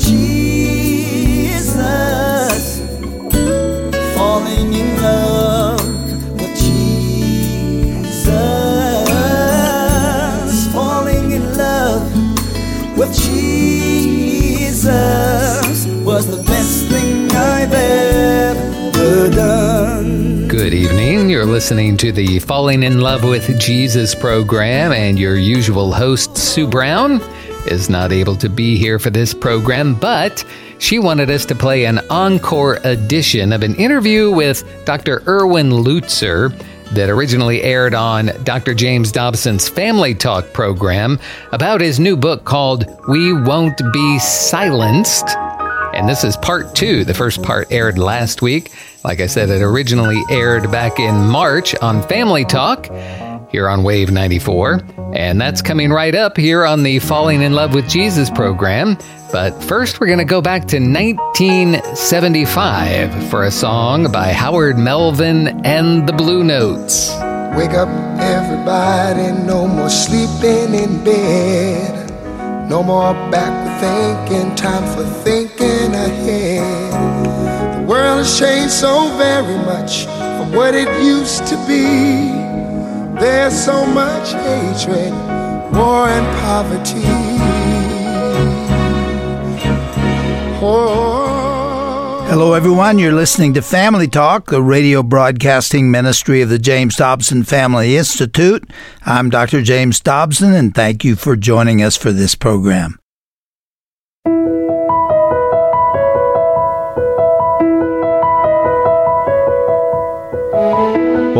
Jesus, falling in love with Jesus, falling in love with Jesus was the best thing I've ever done. Good evening. You're listening to the Falling in Love with Jesus program, and your usual host, Sue Brown, is not able to be here for this program, but she wanted us to play an encore edition of an interview with Dr. Erwin Lutzer that originally aired on Dr. James Dobson's Family Talk program about his new book called We Won't Be Silenced. And this is part two. The first part aired last week. Like I said, it originally aired back in March on Family Talk here on Wave 94. And that's coming right up here on the Falling in Love with Jesus program. But first, we're going to go back to 1975 for a song by Harold Melvin and the Blue Notes. Wake up, everybody, no more sleeping in bed. No more backward thinking, time for thinking ahead. The world has changed so very much from what it used to be. There's so much hatred, war, and poverty. Oh. Hello, everyone. You're listening to Family Talk, the radio broadcasting ministry of the James Dobson Family Institute. I'm Dr. James Dobson, and thank you for joining us for this program.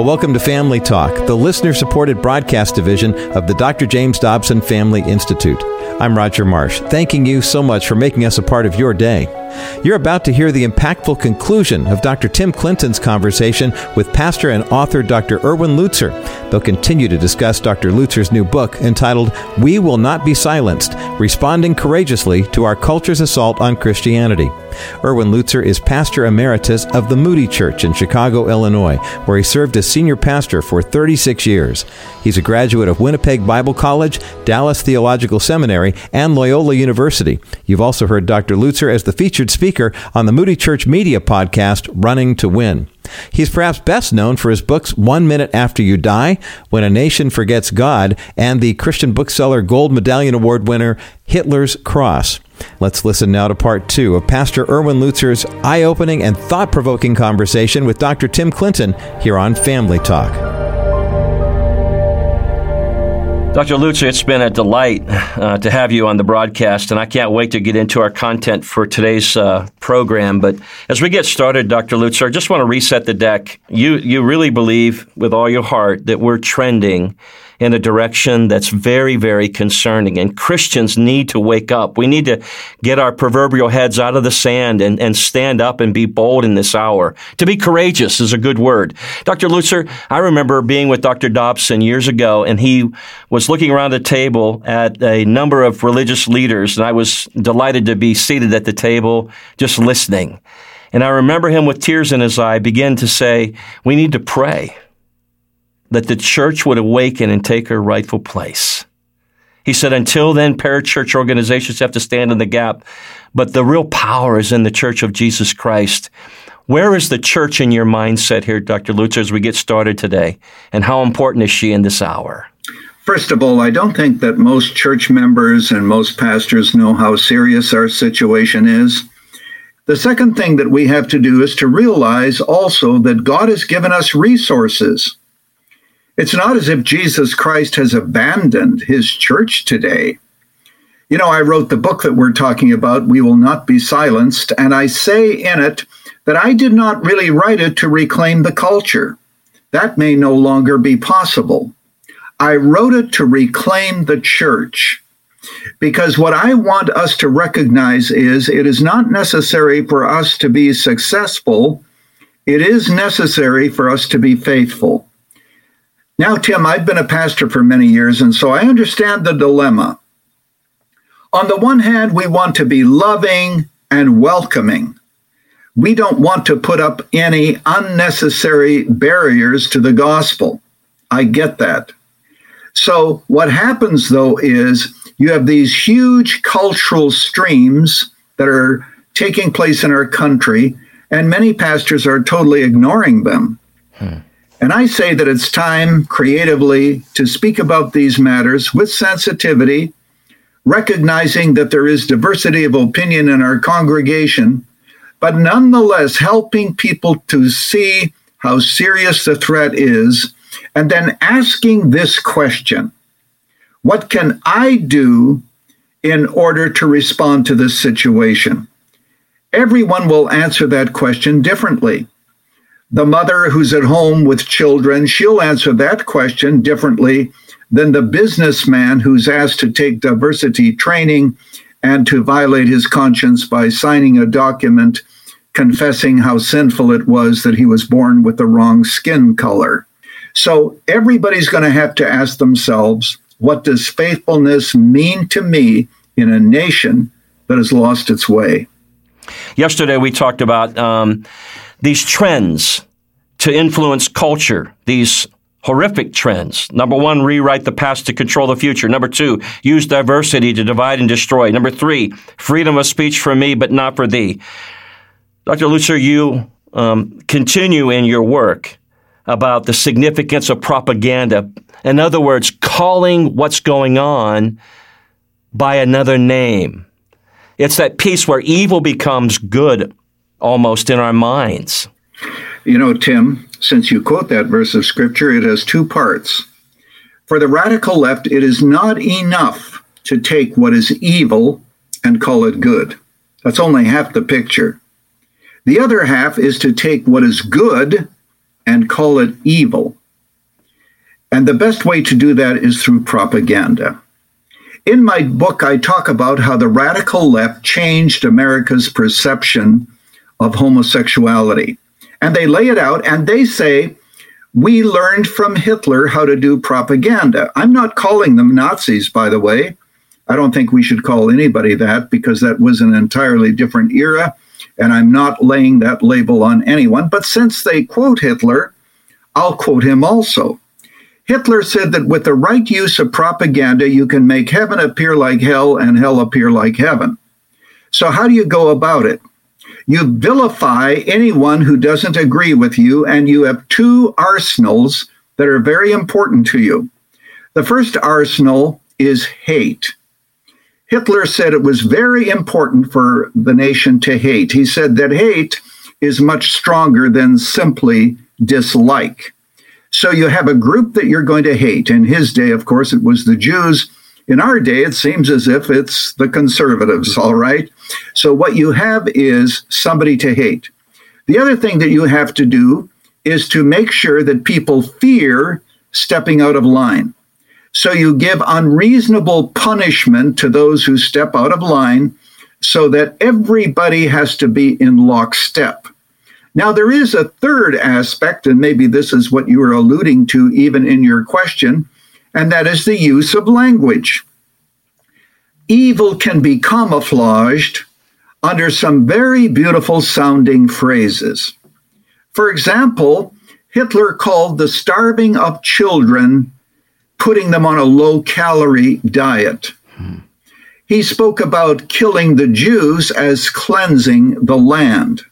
Well, welcome to Family Talk, the listener supported broadcast division of the Dr. James Dobson Family Institute. I'm Roger Marsh, thanking you so much for making us a part of your day. You're about to hear the impactful conclusion of Dr. Tim Clinton's conversation with pastor and author Dr. Erwin Lutzer. They'll continue to discuss Dr. Lutzer's new book entitled We Will Not Be Silenced Responding Courageously to Our Culture's Assault on Christianity. Erwin Lutzer is pastor emeritus of the Moody Church in Chicago, Illinois, where he served as senior pastor for 36 years. He's a graduate of Winnipeg Bible College, Dallas Theological Seminary, and Loyola University. You've also heard Dr. Lutzer as the featured speaker on the Moody Church Media podcast, Running to Win. He's perhaps best known for his books One Minute After You Die, When a Nation Forgets God, and the Christian Bookseller Gold Medallion Award winner Hitler's Cross. Let's listen now to part two of Pastor Erwin Lutzer's eye opening and thought provoking conversation with Dr. Tim Clinton here on Family Talk. Dr. Lutzer, it's been a delight uh, to have you on the broadcast, and I can't wait to get into our content for today's uh, program. But as we get started, Dr. Lutzer, I just want to reset the deck. You, you really believe with all your heart that we're trending in a direction that's very, very concerning. And Christians need to wake up. We need to get our proverbial heads out of the sand and, and stand up and be bold in this hour. To be courageous is a good word. Dr. Lutzer, I remember being with Dr. Dobson years ago, and he was looking around the table at a number of religious leaders, and I was delighted to be seated at the table just listening. And I remember him with tears in his eye begin to say, We need to pray that the church would awaken and take her rightful place. He said, until then, parachurch organizations have to stand in the gap, but the real power is in the church of Jesus Christ. Where is the church in your mindset here, Dr. Lutzer, as we get started today? And how important is she in this hour? First of all, I don't think that most church members and most pastors know how serious our situation is. The second thing that we have to do is to realize also that God has given us resources. It's not as if Jesus Christ has abandoned his church today. You know, I wrote the book that we're talking about, We Will Not Be Silenced, and I say in it that I did not really write it to reclaim the culture. That may no longer be possible. I wrote it to reclaim the church. Because what I want us to recognize is it is not necessary for us to be successful, it is necessary for us to be faithful. Now, Tim, I've been a pastor for many years, and so I understand the dilemma. On the one hand, we want to be loving and welcoming. We don't want to put up any unnecessary barriers to the gospel. I get that. So, what happens though is you have these huge cultural streams that are taking place in our country, and many pastors are totally ignoring them. Hmm. And I say that it's time creatively to speak about these matters with sensitivity, recognizing that there is diversity of opinion in our congregation, but nonetheless helping people to see how serious the threat is, and then asking this question What can I do in order to respond to this situation? Everyone will answer that question differently. The mother who's at home with children, she'll answer that question differently than the businessman who's asked to take diversity training and to violate his conscience by signing a document confessing how sinful it was that he was born with the wrong skin color. So everybody's going to have to ask themselves, what does faithfulness mean to me in a nation that has lost its way? Yesterday, we talked about um, these trends to influence culture, these horrific trends. Number one, rewrite the past to control the future. Number two, use diversity to divide and destroy. Number three, freedom of speech for me, but not for thee. Dr. Lutzer, you um, continue in your work about the significance of propaganda. In other words, calling what's going on by another name. It's that piece where evil becomes good almost in our minds. You know, Tim, since you quote that verse of scripture, it has two parts. For the radical left, it is not enough to take what is evil and call it good. That's only half the picture. The other half is to take what is good and call it evil. And the best way to do that is through propaganda. In my book, I talk about how the radical left changed America's perception of homosexuality. And they lay it out and they say, we learned from Hitler how to do propaganda. I'm not calling them Nazis, by the way. I don't think we should call anybody that because that was an entirely different era. And I'm not laying that label on anyone. But since they quote Hitler, I'll quote him also. Hitler said that with the right use of propaganda, you can make heaven appear like hell and hell appear like heaven. So, how do you go about it? You vilify anyone who doesn't agree with you, and you have two arsenals that are very important to you. The first arsenal is hate. Hitler said it was very important for the nation to hate. He said that hate is much stronger than simply dislike. So you have a group that you're going to hate. In his day, of course, it was the Jews. In our day, it seems as if it's the conservatives, all right? So what you have is somebody to hate. The other thing that you have to do is to make sure that people fear stepping out of line. So you give unreasonable punishment to those who step out of line so that everybody has to be in lockstep. Now, there is a third aspect, and maybe this is what you were alluding to even in your question, and that is the use of language. Evil can be camouflaged under some very beautiful sounding phrases. For example, Hitler called the starving of children putting them on a low calorie diet. Hmm. He spoke about killing the Jews as cleansing the land.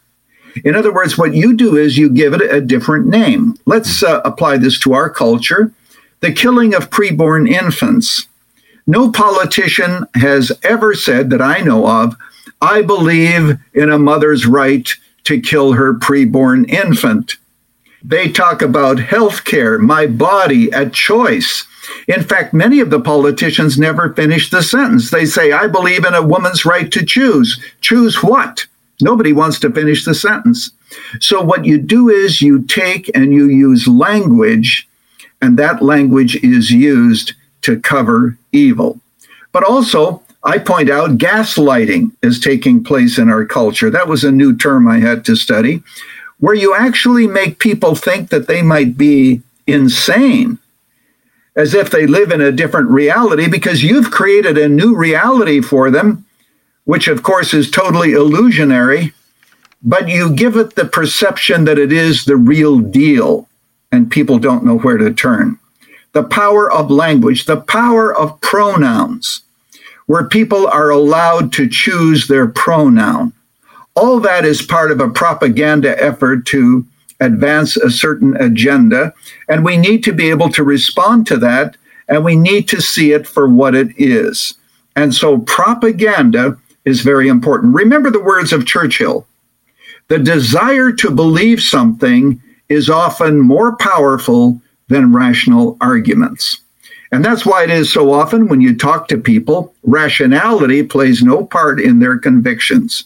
In other words, what you do is you give it a different name. Let's uh, apply this to our culture the killing of preborn infants. No politician has ever said that I know of, I believe in a mother's right to kill her preborn infant. They talk about health care, my body at choice. In fact, many of the politicians never finish the sentence. They say, I believe in a woman's right to choose. Choose what? Nobody wants to finish the sentence. So, what you do is you take and you use language, and that language is used to cover evil. But also, I point out gaslighting is taking place in our culture. That was a new term I had to study, where you actually make people think that they might be insane as if they live in a different reality because you've created a new reality for them which of course is totally illusionary, but you give it the perception that it is the real deal, and people don't know where to turn. The power of language, the power of pronouns. where people are allowed to choose their pronoun. All that is part of a propaganda effort to advance a certain agenda, and we need to be able to respond to that, and we need to see it for what it is. And so, propaganda is very important. Remember the words of Churchill the desire to believe something is often more powerful than rational arguments. And that's why it is so often when you talk to people, rationality plays no part in their convictions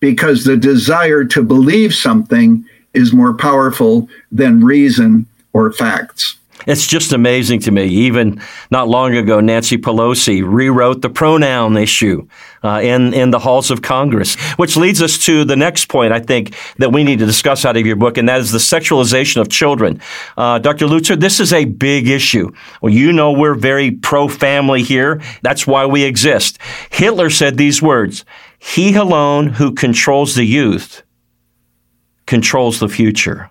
because the desire to believe something is more powerful than reason or facts. It's just amazing to me. Even not long ago, Nancy Pelosi rewrote the pronoun issue uh, in in the halls of Congress, which leads us to the next point I think that we need to discuss out of your book, and that is the sexualization of children. Uh, Dr. Lutzer, this is a big issue. Well, you know we're very pro-family here. That's why we exist. Hitler said these words: "He alone who controls the youth controls the future."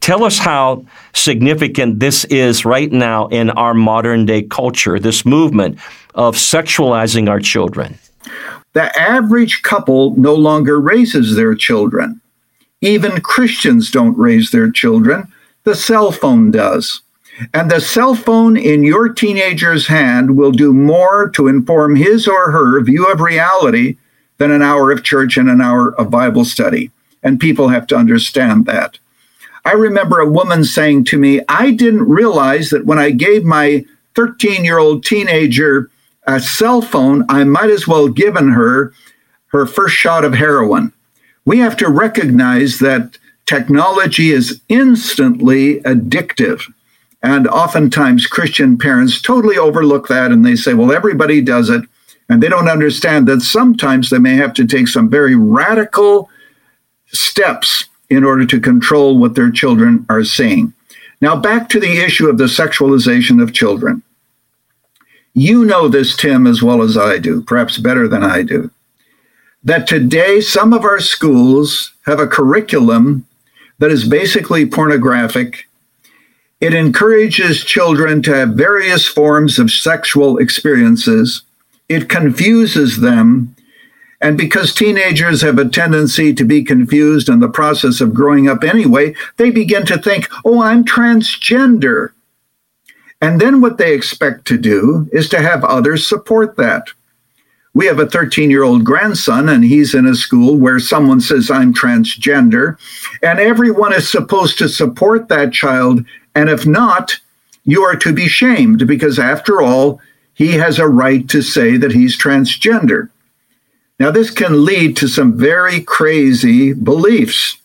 Tell us how significant this is right now in our modern day culture, this movement of sexualizing our children. The average couple no longer raises their children. Even Christians don't raise their children. The cell phone does. And the cell phone in your teenager's hand will do more to inform his or her view of reality than an hour of church and an hour of Bible study. And people have to understand that. I remember a woman saying to me, I didn't realize that when I gave my 13 year old teenager a cell phone, I might as well given her her first shot of heroin. We have to recognize that technology is instantly addictive. And oftentimes Christian parents totally overlook that and they say, well, everybody does it. And they don't understand that sometimes they may have to take some very radical steps in order to control what their children are seeing. Now, back to the issue of the sexualization of children. You know this, Tim, as well as I do, perhaps better than I do, that today some of our schools have a curriculum that is basically pornographic. It encourages children to have various forms of sexual experiences. It confuses them and because teenagers have a tendency to be confused in the process of growing up anyway, they begin to think, oh, I'm transgender. And then what they expect to do is to have others support that. We have a 13 year old grandson, and he's in a school where someone says, I'm transgender, and everyone is supposed to support that child. And if not, you are to be shamed because, after all, he has a right to say that he's transgender. Now, this can lead to some very crazy beliefs.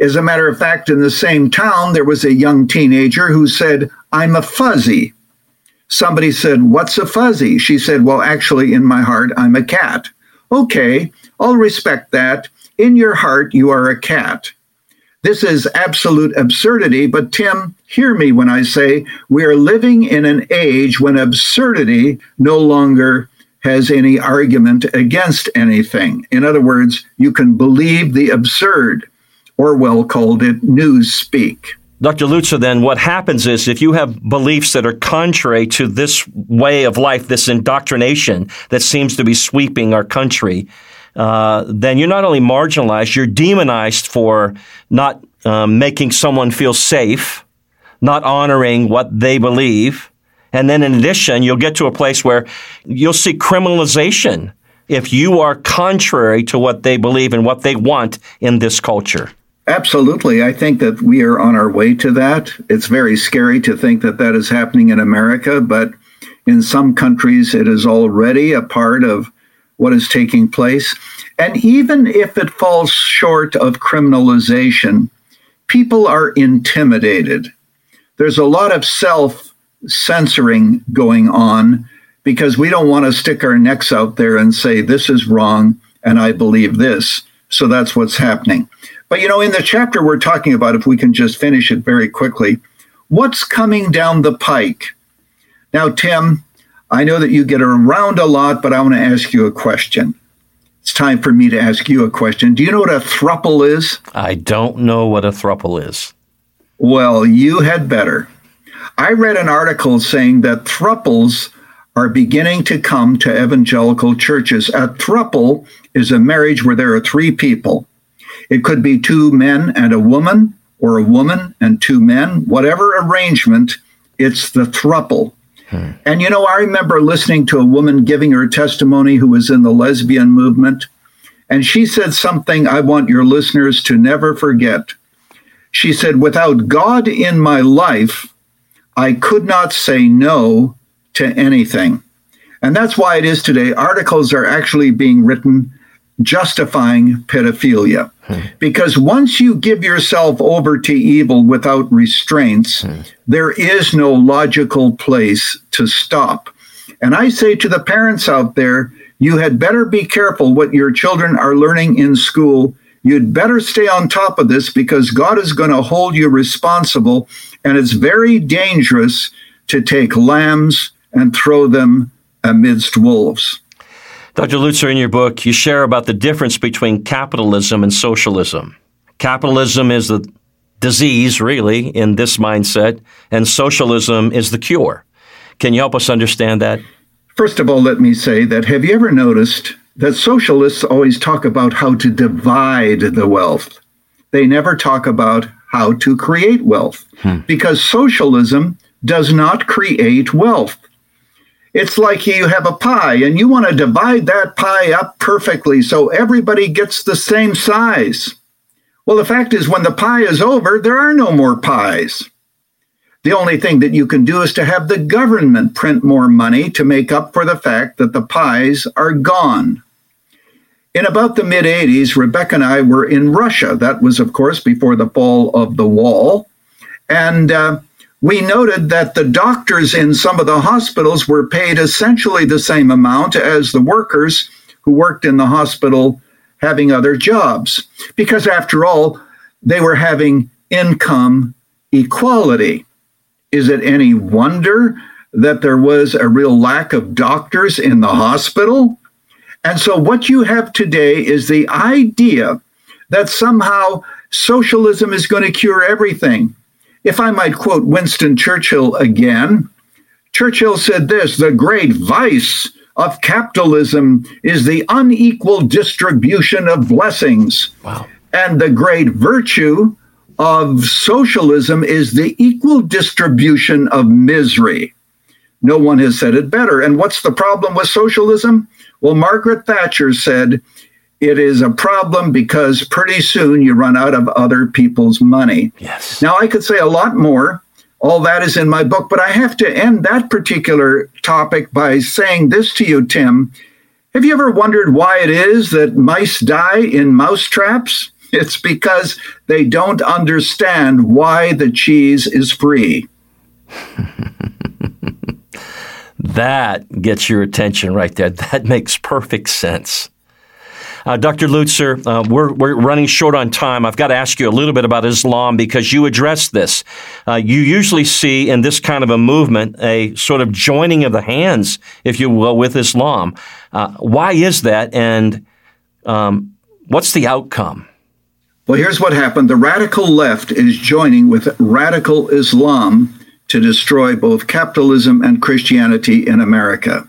As a matter of fact, in the same town, there was a young teenager who said, I'm a fuzzy. Somebody said, What's a fuzzy? She said, Well, actually, in my heart, I'm a cat. Okay, I'll respect that. In your heart, you are a cat. This is absolute absurdity, but Tim, hear me when I say we are living in an age when absurdity no longer has any argument against anything. In other words, you can believe the absurd. Orwell called it Newspeak. Dr. Lutzer, then what happens is if you have beliefs that are contrary to this way of life, this indoctrination that seems to be sweeping our country, uh, then you're not only marginalized, you're demonized for not um, making someone feel safe, not honoring what they believe, and then in addition, you'll get to a place where you'll see criminalization if you are contrary to what they believe and what they want in this culture. Absolutely. I think that we are on our way to that. It's very scary to think that that is happening in America, but in some countries, it is already a part of what is taking place. And even if it falls short of criminalization, people are intimidated. There's a lot of self censoring going on because we don't want to stick our necks out there and say, this is wrong and I believe this. So that's what's happening. But you know, in the chapter we're talking about, if we can just finish it very quickly, what's coming down the pike? Now, Tim, I know that you get around a lot, but I want to ask you a question. It's time for me to ask you a question. Do you know what a thruple is? I don't know what a thruple is. Well, you had better. I read an article saying that thruples are beginning to come to evangelical churches. A thruple is a marriage where there are three people. It could be two men and a woman, or a woman and two men, whatever arrangement, it's the thruple. Hmm. And you know, I remember listening to a woman giving her testimony who was in the lesbian movement, and she said something I want your listeners to never forget. She said, Without God in my life, I could not say no to anything. And that's why it is today. Articles are actually being written justifying pedophilia. Hmm. Because once you give yourself over to evil without restraints, hmm. there is no logical place to stop. And I say to the parents out there, you had better be careful what your children are learning in school. You'd better stay on top of this because God is going to hold you responsible. And it's very dangerous to take lambs and throw them amidst wolves. Dr. Lutzer, in your book, you share about the difference between capitalism and socialism. Capitalism is the disease, really, in this mindset, and socialism is the cure. Can you help us understand that? First of all, let me say that have you ever noticed that socialists always talk about how to divide the wealth? They never talk about how to create wealth hmm. because socialism does not create wealth. It's like you have a pie and you want to divide that pie up perfectly so everybody gets the same size. Well, the fact is, when the pie is over, there are no more pies. The only thing that you can do is to have the government print more money to make up for the fact that the pies are gone. In about the mid 80s, Rebecca and I were in Russia. That was, of course, before the fall of the wall. And uh, we noted that the doctors in some of the hospitals were paid essentially the same amount as the workers who worked in the hospital having other jobs. Because after all, they were having income equality. Is it any wonder that there was a real lack of doctors in the hospital? And so, what you have today is the idea that somehow socialism is going to cure everything. If I might quote Winston Churchill again, Churchill said this the great vice of capitalism is the unequal distribution of blessings. Wow. And the great virtue of socialism is the equal distribution of misery. No one has said it better. And what's the problem with socialism? Well, Margaret Thatcher said it is a problem because pretty soon you run out of other people's money. Yes. Now, I could say a lot more. All that is in my book, but I have to end that particular topic by saying this to you, Tim. Have you ever wondered why it is that mice die in mouse traps? It's because they don't understand why the cheese is free. that gets your attention right there. That makes perfect sense. Uh, Dr. Lutzer, uh, we're, we're running short on time. I've got to ask you a little bit about Islam because you addressed this. Uh, you usually see in this kind of a movement a sort of joining of the hands, if you will, with Islam. Uh, why is that, and um, what's the outcome? Well, here's what happened the radical left is joining with radical Islam to destroy both capitalism and Christianity in America.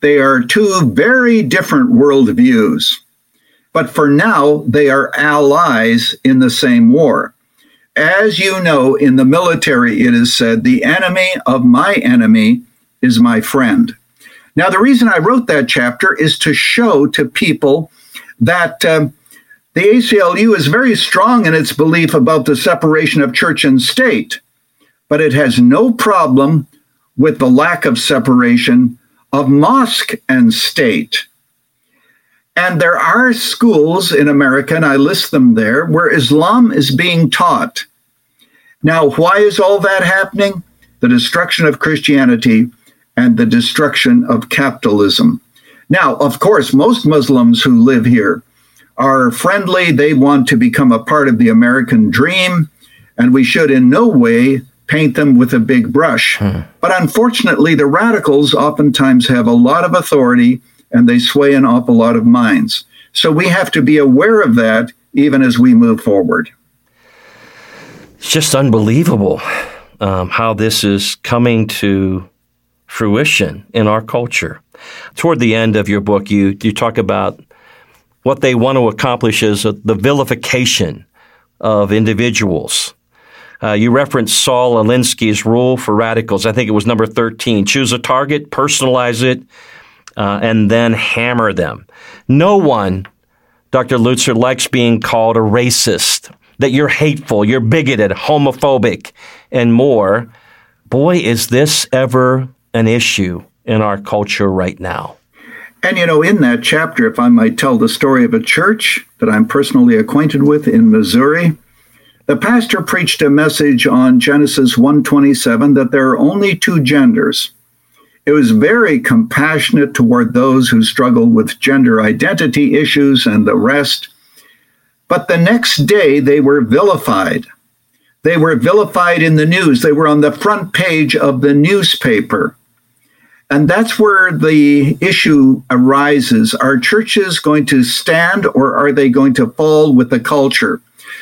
They are two very different worldviews. But for now, they are allies in the same war. As you know, in the military, it is said, the enemy of my enemy is my friend. Now, the reason I wrote that chapter is to show to people that um, the ACLU is very strong in its belief about the separation of church and state, but it has no problem with the lack of separation of mosque and state. And there are schools in America, and I list them there, where Islam is being taught. Now, why is all that happening? The destruction of Christianity and the destruction of capitalism. Now, of course, most Muslims who live here are friendly. They want to become a part of the American dream, and we should in no way paint them with a big brush. Hmm. But unfortunately, the radicals oftentimes have a lot of authority and they sway an awful lot of minds. So we have to be aware of that even as we move forward. It's just unbelievable um, how this is coming to fruition in our culture. Toward the end of your book, you, you talk about what they want to accomplish is the vilification of individuals. Uh, you referenced Saul Alinsky's rule for radicals. I think it was number 13. Choose a target, personalize it, uh, and then hammer them. No one, Dr. Lutzer, likes being called a racist, that you're hateful, you're bigoted, homophobic, and more. Boy, is this ever an issue in our culture right now. And you know, in that chapter, if I might tell the story of a church that I'm personally acquainted with in Missouri, the pastor preached a message on Genesis 1:27 that there are only two genders. It was very compassionate toward those who struggle with gender identity issues and the rest. But the next day they were vilified. They were vilified in the news. They were on the front page of the newspaper. And that's where the issue arises. Are churches going to stand or are they going to fall with the culture?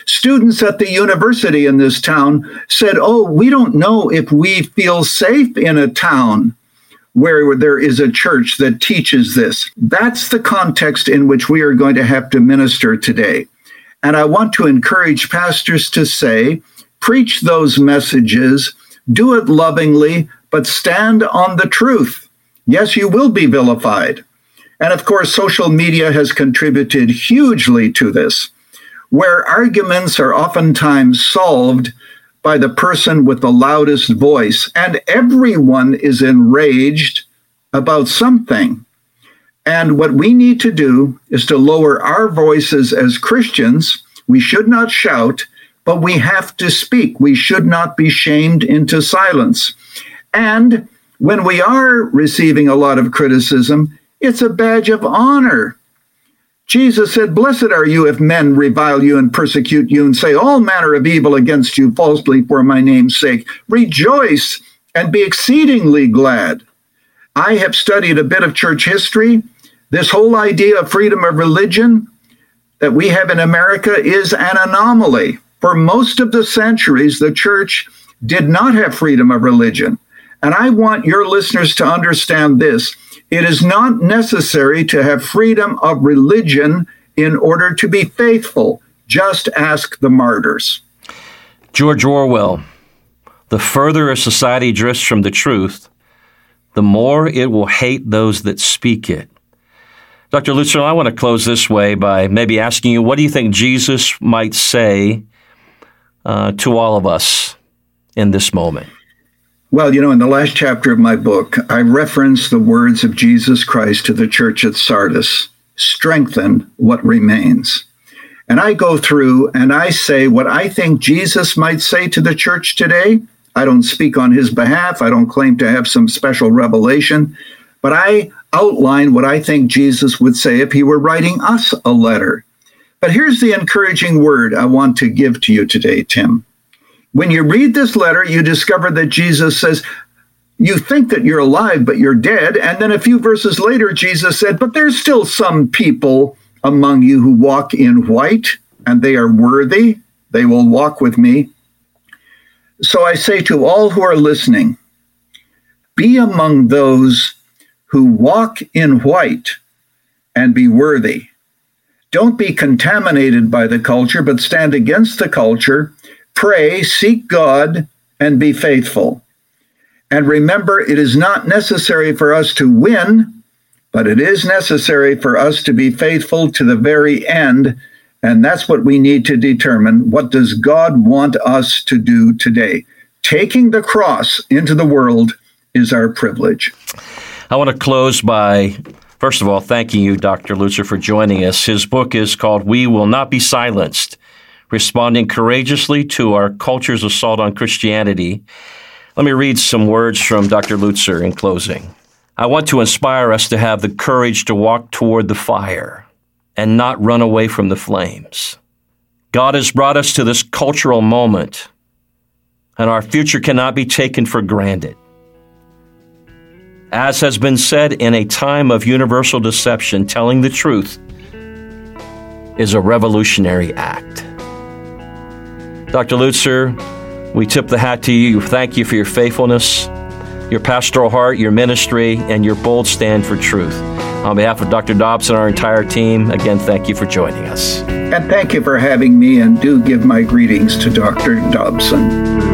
Students at the university in this town said, Oh, we don't know if we feel safe in a town where there is a church that teaches this. That's the context in which we are going to have to minister today. And I want to encourage pastors to say, preach those messages, do it lovingly, but stand on the truth. Yes, you will be vilified. And of course, social media has contributed hugely to this, where arguments are oftentimes solved by the person with the loudest voice, and everyone is enraged about something. And what we need to do is to lower our voices as Christians. We should not shout, but we have to speak. We should not be shamed into silence. And when we are receiving a lot of criticism, it's a badge of honor. Jesus said, Blessed are you if men revile you and persecute you and say all manner of evil against you falsely for my name's sake. Rejoice and be exceedingly glad. I have studied a bit of church history. This whole idea of freedom of religion that we have in America is an anomaly. For most of the centuries, the church did not have freedom of religion. And I want your listeners to understand this. It is not necessary to have freedom of religion in order to be faithful. Just ask the martyrs. George Orwell The further a society drifts from the truth, the more it will hate those that speak it. Dr. Lutzer, I want to close this way by maybe asking you what do you think Jesus might say uh, to all of us in this moment? Well, you know, in the last chapter of my book, I reference the words of Jesus Christ to the church at Sardis strengthen what remains. And I go through and I say what I think Jesus might say to the church today. I don't speak on his behalf, I don't claim to have some special revelation, but I outline what I think Jesus would say if he were writing us a letter. But here's the encouraging word I want to give to you today, Tim. When you read this letter, you discover that Jesus says, You think that you're alive, but you're dead. And then a few verses later, Jesus said, But there's still some people among you who walk in white, and they are worthy. They will walk with me. So I say to all who are listening, be among those who walk in white and be worthy. Don't be contaminated by the culture, but stand against the culture. Pray, seek God, and be faithful. And remember, it is not necessary for us to win, but it is necessary for us to be faithful to the very end. And that's what we need to determine. What does God want us to do today? Taking the cross into the world is our privilege. I want to close by First of all, thanking you, Dr. Lutzer, for joining us. His book is called We Will Not Be Silenced Responding Courageously to Our Culture's Assault on Christianity. Let me read some words from Dr. Lutzer in closing. I want to inspire us to have the courage to walk toward the fire and not run away from the flames. God has brought us to this cultural moment, and our future cannot be taken for granted. As has been said, in a time of universal deception, telling the truth is a revolutionary act. Dr. Lutzer, we tip the hat to you. Thank you for your faithfulness. your pastoral heart, your ministry, and your bold stand for truth. On behalf of Dr. Dobson and our entire team, again, thank you for joining us. And thank you for having me, and do give my greetings to Dr. Dobson.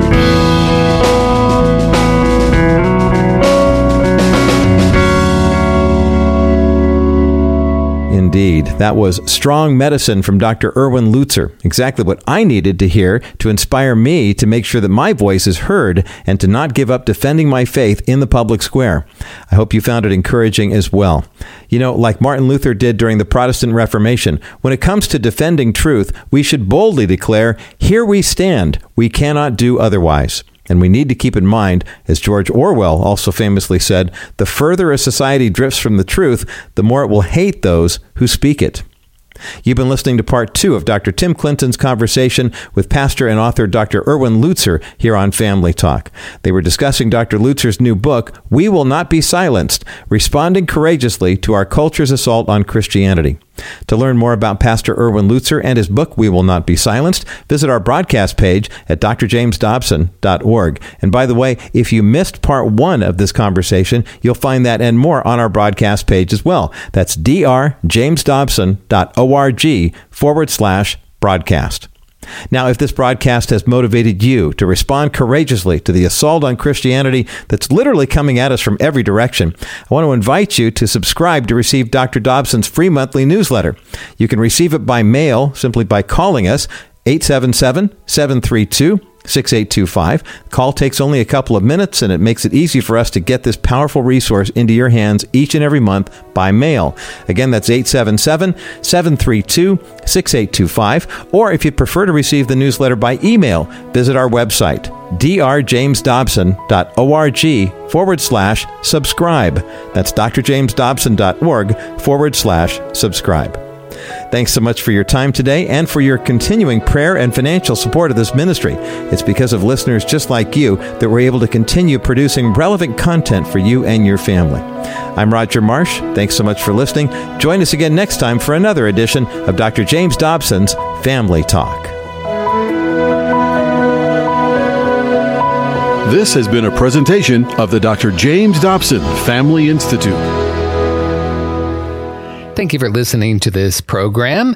Indeed. That was Strong Medicine from Dr. Erwin Lutzer. Exactly what I needed to hear to inspire me to make sure that my voice is heard and to not give up defending my faith in the public square. I hope you found it encouraging as well. You know, like Martin Luther did during the Protestant Reformation, when it comes to defending truth, we should boldly declare, Here we stand. We cannot do otherwise. And we need to keep in mind, as George Orwell also famously said, the further a society drifts from the truth, the more it will hate those who speak it. You've been listening to part two of Dr. Tim Clinton's conversation with pastor and author Dr. Erwin Lutzer here on Family Talk. They were discussing Dr. Lutzer's new book, We Will Not Be Silenced Responding Courageously to Our Culture's Assault on Christianity. To learn more about Pastor Erwin Lutzer and his book, We Will Not Be Silenced, visit our broadcast page at drjamesdobson.org. And by the way, if you missed part one of this conversation, you'll find that and more on our broadcast page as well. That's drjamesdobson.org forward slash broadcast. Now, if this broadcast has motivated you to respond courageously to the assault on Christianity that's literally coming at us from every direction, I want to invite you to subscribe to receive Dr. Dobson's free monthly newsletter. You can receive it by mail simply by calling us 877 732 6825. Call takes only a couple of minutes and it makes it easy for us to get this powerful resource into your hands each and every month by mail. Again, that's 877 732 6825. Or if you prefer to receive the newsletter by email, visit our website drjamesdobson.org forward slash subscribe. That's drjamesdobson.org forward slash subscribe. Thanks so much for your time today and for your continuing prayer and financial support of this ministry. It's because of listeners just like you that we're able to continue producing relevant content for you and your family. I'm Roger Marsh. Thanks so much for listening. Join us again next time for another edition of Dr. James Dobson's Family Talk. This has been a presentation of the Dr. James Dobson Family Institute. Thank you for listening to this program,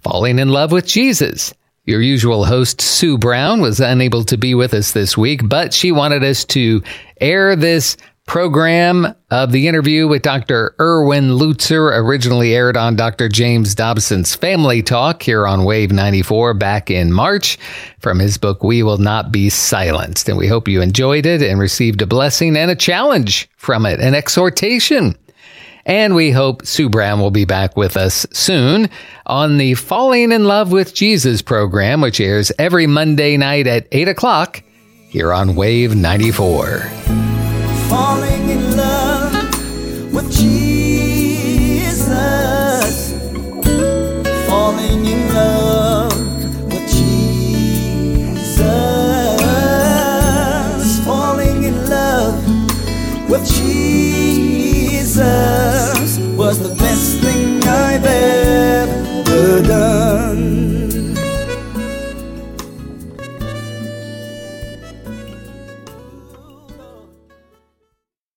Falling in Love with Jesus. Your usual host, Sue Brown, was unable to be with us this week, but she wanted us to air this program of the interview with Dr. Erwin Lutzer, originally aired on Dr. James Dobson's Family Talk here on Wave 94 back in March from his book, We Will Not Be Silenced. And we hope you enjoyed it and received a blessing and a challenge from it, an exhortation. And we hope Sue Brown will be back with us soon on the Falling in Love with Jesus program, which airs every Monday night at 8 o'clock here on Wave 94. Falling in love with Jesus.